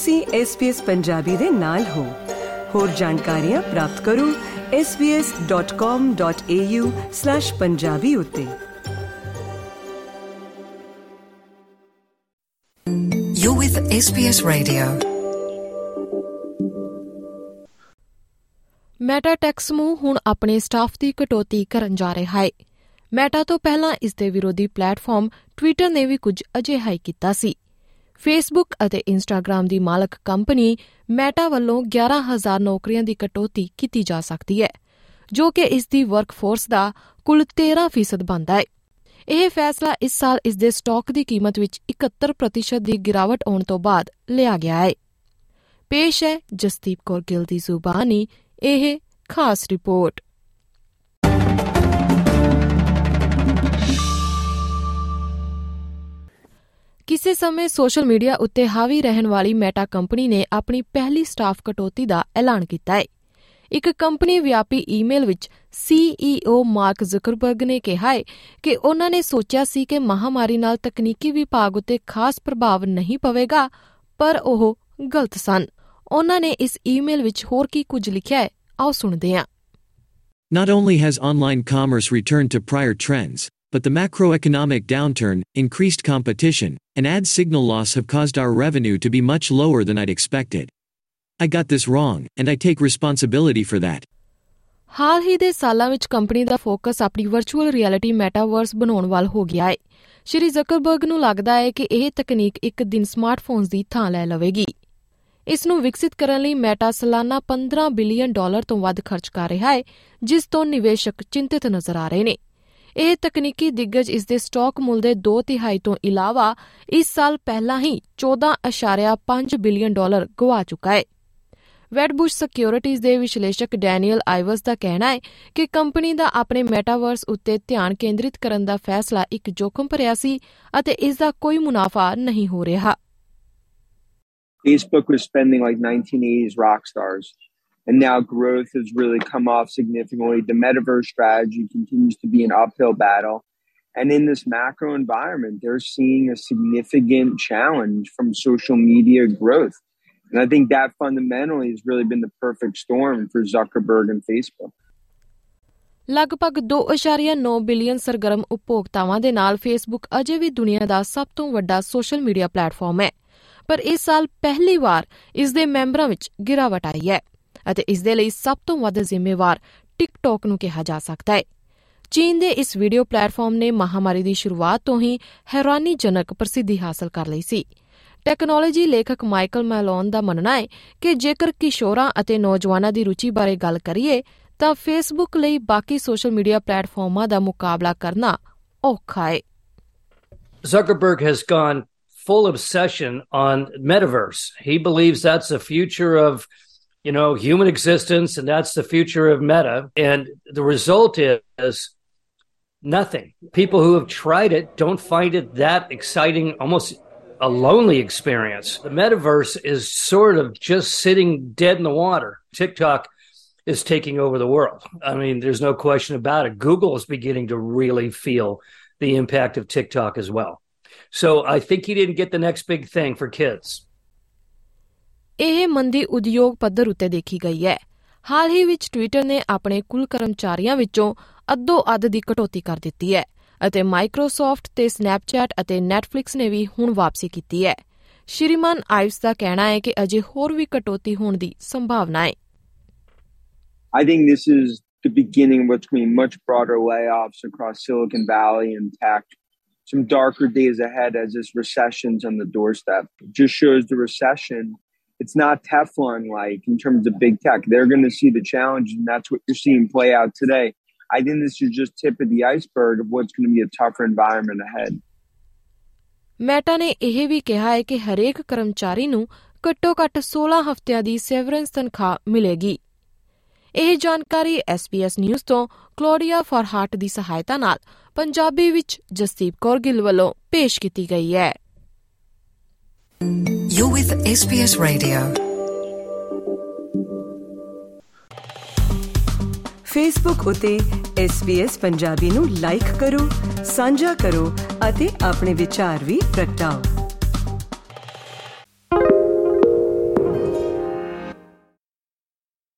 ਤੁਸੀਂ SBS ਪੰਜਾਬੀ ਦੇ ਨਾਲ ਹੋ। ਹੋਰ ਜਾਣਕਾਰੀਆਂ ਪ੍ਰਾਪਤ ਕਰੋ svs.com.au/punjabi ਉਤੇ। You're with SBS Radio. Meta tech ਸਮੂਹ ਹੁਣ ਆਪਣੇ ਸਟਾਫ ਦੀ ਕਟੌਤੀ ਕਰਨ ਜਾ ਰਿਹਾ ਹੈ। ਮੈਟਾ ਤੋਂ ਪਹਿਲਾਂ ਇਸ ਦੇ ਵਿਰੋਧੀ ਪਲੇਟਫਾਰਮ ਟਵਿੱਟਰ ਨੇ ਵੀ ਕੁਝ ਅਜਿਹਾ ਹੀ ਕੀਤਾ ਸੀ। ਫੇਸਬੁੱਕ ਅਤੇ ਇੰਸਟਾਗ੍ਰam ਦੀ ਮਾਲਕ ਕੰਪਨੀ ਮੈਟਾ ਵੱਲੋਂ 11000 ਨੌਕਰੀਆਂ ਦੀ ਕਟੌਤੀ ਕੀਤੀ ਜਾ ਸਕਦੀ ਹੈ, ਜੋ ਕਿ ਇਸ ਦੀ ਵਰਕਫੋਰਸ ਦਾ ਕੁੱਲ 13% ਬਣਦਾ ਹੈ। ਇਹ ਫੈਸਲਾ ਇਸ ਸਾਲ ਇਸ ਦੇ ਸਟਾਕ ਦੀ ਕੀਮਤ ਵਿੱਚ 71% ਦੀ ਗਿਰਾਵਟ ਆਉਣ ਤੋਂ ਬਾਅਦ ਲਿਆ ਗਿਆ ਹੈ। ਪੇਸ਼ ਹੈ ਜਸਦੀਪ ਕੌਰ ਗਿੱਲ ਦੀ ਜ਼ੁਬਾਨੀ, ਇਹ ਖਾਸ ਰਿਪੋਰਟ। ਕਿਸੇ ਸਮੇਂ ਸੋਸ਼ਲ ਮੀਡੀਆ ਉੱਤੇ ਹਾਵੀ ਰਹਿਣ ਵਾਲੀ ਮੈਟਾ ਕੰਪਨੀ ਨੇ ਆਪਣੀ ਪਹਿਲੀ ਸਟਾਫ ਕਟੌਤੀ ਦਾ ਐਲਾਨ ਕੀਤਾ ਹੈ। ਇੱਕ ਕੰਪਨੀ ਵਿਆਪੀ ਈਮੇਲ ਵਿੱਚ ਸੀਈਓ ਮਾਰਕ ਜ਼ਕਰਬਰਗ ਨੇ ਕਿਹਾ ਹੈ ਕਿ ਉਹਨਾਂ ਨੇ ਸੋਚਿਆ ਸੀ ਕਿ ਮਹਾਮਾਰੀ ਨਾਲ ਤਕਨੀਕੀ ਵਿਭਾਗ ਉੱਤੇ ਖਾਸ ਪ੍ਰਭਾਵ ਨਹੀਂ ਪਵੇਗਾ ਪਰ ਉਹ ਗਲਤ ਸਨ। ਉਹਨਾਂ ਨੇ ਇਸ ਈਮੇਲ ਵਿੱਚ ਹੋਰ ਕੀ ਕੁਝ ਲਿਖਿਆ ਹੈ ਆਓ ਸੁਣਦੇ ਹਾਂ। Not only has online commerce returned to prior trends, but the macroeconomic downturn, increased competition, and ad signal loss have caused our revenue to be much lower than I'd expected. I got this wrong, and I take responsibility for that. ਹਾਲ ਹੀ ਦੇ ਸਾਲਾਂ ਵਿੱਚ company ਦਾ focus ਆਪਣੀ virtual reality metaverse ਬਣਾਉਣ ਵੱਲ ਹੋ ਗਿਆ ਹੈ ਸ਼੍ਰੀ ਜ਼ਕਰਬਰਗ ਨੂੰ ਲੱਗਦਾ ਹੈ ਕਿ ਇਹ ਤਕਨੀਕ ਇੱਕ ਦਿਨ ਸਮਾਰਟਫੋਨਸ ਦੀ ਥਾਂ ਲੈ ਲਵੇਗੀ ਇਸ ਨੂੰ ਵਿਕਸਿਤ ਕਰਨ ਲਈ ਮੈਟਾ ਸਾਲਾਨਾ 15 ਬਿਲੀਅਨ ਡਾਲਰ ਤੋਂ ਵੱਧ ਖਰਚ ਕਰ ਰਿਹਾ ਹੈ ਜਿਸ ਤੋਂ ਨਿਵੇਸ਼ਕ ਚਿੰਤਿਤ ਨਜ਼ਰ ਆ ਰਹੇ ਨੇ ਇਹ ਤਕਨੀਕੀ ਦਿੱਗਜ ਇਸ ਦੇ ਸਟਾਕ ਮੁੱਲ ਦੇ 2 ਤਿਹਾਈ ਤੋਂ ਇਲਾਵਾ ਇਸ ਸਾਲ ਪਹਿਲਾਂ ਹੀ 14.5 ਬਿਲੀਅਨ ਡਾਲਰ ਗਵਾ ਚੁੱਕਾ ਹੈ ਵੈਡਬੁਸ਼ ਸਿਕਿਉਰਿਟੀਜ਼ ਦੇ ਵਿਸ਼ਲੇਸ਼ਕ ਡੈਨੀਅਲ ਆਈਵਰਸ ਦਾ ਕਹਿਣਾ ਹੈ ਕਿ ਕੰਪਨੀ ਦਾ ਆਪਣੇ ਮੈਟਾਵਰਸ ਉੱਤੇ ਧਿਆਨ ਕੇਂਦਰਿਤ ਕਰਨ ਦਾ ਫੈਸਲਾ ਇੱਕ ਜੋਖਮ ਭਰਿਆ ਸੀ ਅਤੇ ਇਸ ਦਾ ਕੋਈ ਮੁਨਾਫਾ ਨਹੀਂ ਹੋ ਰਿਹਾ Facebook was spending like 1980s rock stars. And now growth has really come off significantly. The metaverse strategy continues to be an uphill battle. And in this macro environment, they're seeing a significant challenge from social media growth. And I think that fundamentally has really been the perfect storm for Zuckerberg and Facebook. ਲਗਭਗ 2.9 billion ਸਰਗਰਮ ਉਪਭੋਗਤਾਵਾਂ ਦੇ ਨਾਲ Facebook ਅਜੇ ਵੀ ਦੁਨੀਆ ਦਾ ਸਭ ਤੋਂ ਵੱਡਾ social media platform ਹੈ ਪਰ ਇਸ ਸਾਲ ਪਹਿਲੀ ਵਾਰ ਇਸ ਦੇ ਮੈਂਬਰਾਂ ਵਿੱਚ ਗਿਰਾਵਟ ਆਈ ਹੈ ਅਤੇ ਇਸ ਦੇ ਲਈ ਸਭ ਤੋਂ ਵੱਧ ਜ਼ਿੰਮੇਵਾਰ ਟਿਕਟੌਕ ਨੂੰ ਕਿਹਾ ਜਾ ਸਕਦਾ ਹੈ। ਚੀਨ ਦੇ ਇਸ ਵੀਡੀਓ ਪਲੇਟਫਾਰਮ ਨੇ ਮਹਾਮਾਰੀ ਦੀ ਸ਼ੁਰੂਆਤ ਤੋਂ ਹੀ ਹੈਰਾਨੀਜਨਕ ਪ੍ਰਸਿੱਧੀ ਹਾਸਲ ਕਰ ਲਈ ਸੀ। ਟੈਕਨੋਲੋਜੀ ਲੇਖਕ ਮਾਈਕਲ ਮੈਲੋਨ ਦਾ ਮੰਨਣਾ ਹੈ ਕਿ ਜੇਕਰ ਕਿਸ਼ੋਰਾਂ ਅਤੇ ਨੌਜਵਾਨਾਂ ਦੀ ਰੁਚੀ ਬਾਰੇ ਗੱਲ ਕਰੀਏ ਤਾਂ ਫੇਸਬੁੱਕ ਲਈ ਬਾਕੀ ਸੋਸ਼ਲ ਮੀਡੀਆ ਪਲੇਟਫਾਰਮਾਂ ਦਾ ਮੁਕਾਬਲਾ ਕਰਨਾ ਔਖਾ ਹੈ। Zuckerberg has gone full obsession on metaverse. He believes that's the future of, you know, human existence and that's the future of meta. And the result is nothing. People who have tried it don't find it that exciting, almost a lonely experience. The metaverse is sort of just sitting dead in the water. TikTok is taking over the world. I mean, there's no question about it. Google is beginning to really feel the impact of TikTok as well. So I think he didn't get the next big thing for kids. ਇਹ ਮੰਦੀ ਉਦਯੋਗ ਪੱਧਰ ਉੱਤੇ ਦੇਖੀ ਗਈ ਹੈ ਹਾਲ ਹੀ ਵਿੱਚ Twitter ਨੇ ਆਪਣੇ ਕੁੱਲ ਕਰਮਚਾਰੀਆਂ ਵਿੱਚੋਂ ਅੱਧੋ ਅੱਧ ਦੀ ਕਟੌਤੀ ਕਰ ਦਿੱਤੀ ਹੈ ਅਤੇ ਮਾਈਕਰੋਸਾਫਟ ਤੇ ਸਨੈਪਚੈਟ ਅਤੇ ਨੈਟਫਲਿਕਸ ਨੇ ਵੀ ਹੁਣ ਵਾਪਸੀ ਕੀਤੀ ਹੈ ਸ਼੍ਰੀਮਾਨ ਆਈਵਸ ਦਾ ਕਹਿਣਾ ਹੈ ਕਿ ਅਜੇ ਹੋਰ ਵੀ ਕਟੌਤੀ ਹੋਣ ਦੀ ਸੰਭਾਵਨਾ ਹੈ I think this is the beginning of what's going to be much broader layoffs across Silicon Valley and tech. Some darker days ahead as this recession's on the doorstep. It just shows the recession. It's not Teflon like in terms of big tech. They're going to see the challenge, and that's what you're seeing play out today. I think this is just tip of the iceberg of what's going to be a tougher environment ahead. Meta ਨੇ ਇਹ ਵੀ ਕਿਹਾ ਹੈ ਕਿ ਹਰੇਕ ਕਰਮਚਾਰੀ ਨੂੰ ਘੱਟੋ-ਘੱਟ 16 ਹਫ਼ਤਿਆਂ ਦੀ ਸੇਵਰੈਂਸ ਤਨਖਾਹ ਮਿਲੇਗੀ। ਇਹ ਜਾਣਕਾਰੀ SBS ਨਿਊਜ਼ ਤੋਂ ਕਲੋਡੀਆ ਫਰਹਾਟ ਦੀ ਸਹਾਇਤਾ ਨਾਲ ਪੰਜਾਬੀ ਵਿੱਚ ਜਸਦੀਪ ਕੌਰ ਗਿੱਲ ਵੱਲੋਂ ਪੇਸ਼ ਕੀਤੀ ਗਈ ਹੈ। You're with SBS Radio. Facebook ਉਤੇ SBS ਪੰਜਾਬੀ ਨੂੰ ਲਾਈਕ ਕਰੋ, ਸਾਂਝਾ ਕਰੋ ਅਤੇ ਆਪਣੇ ਵਿਚਾਰ ਵੀ ਪ੍ਰਗਟਾਓ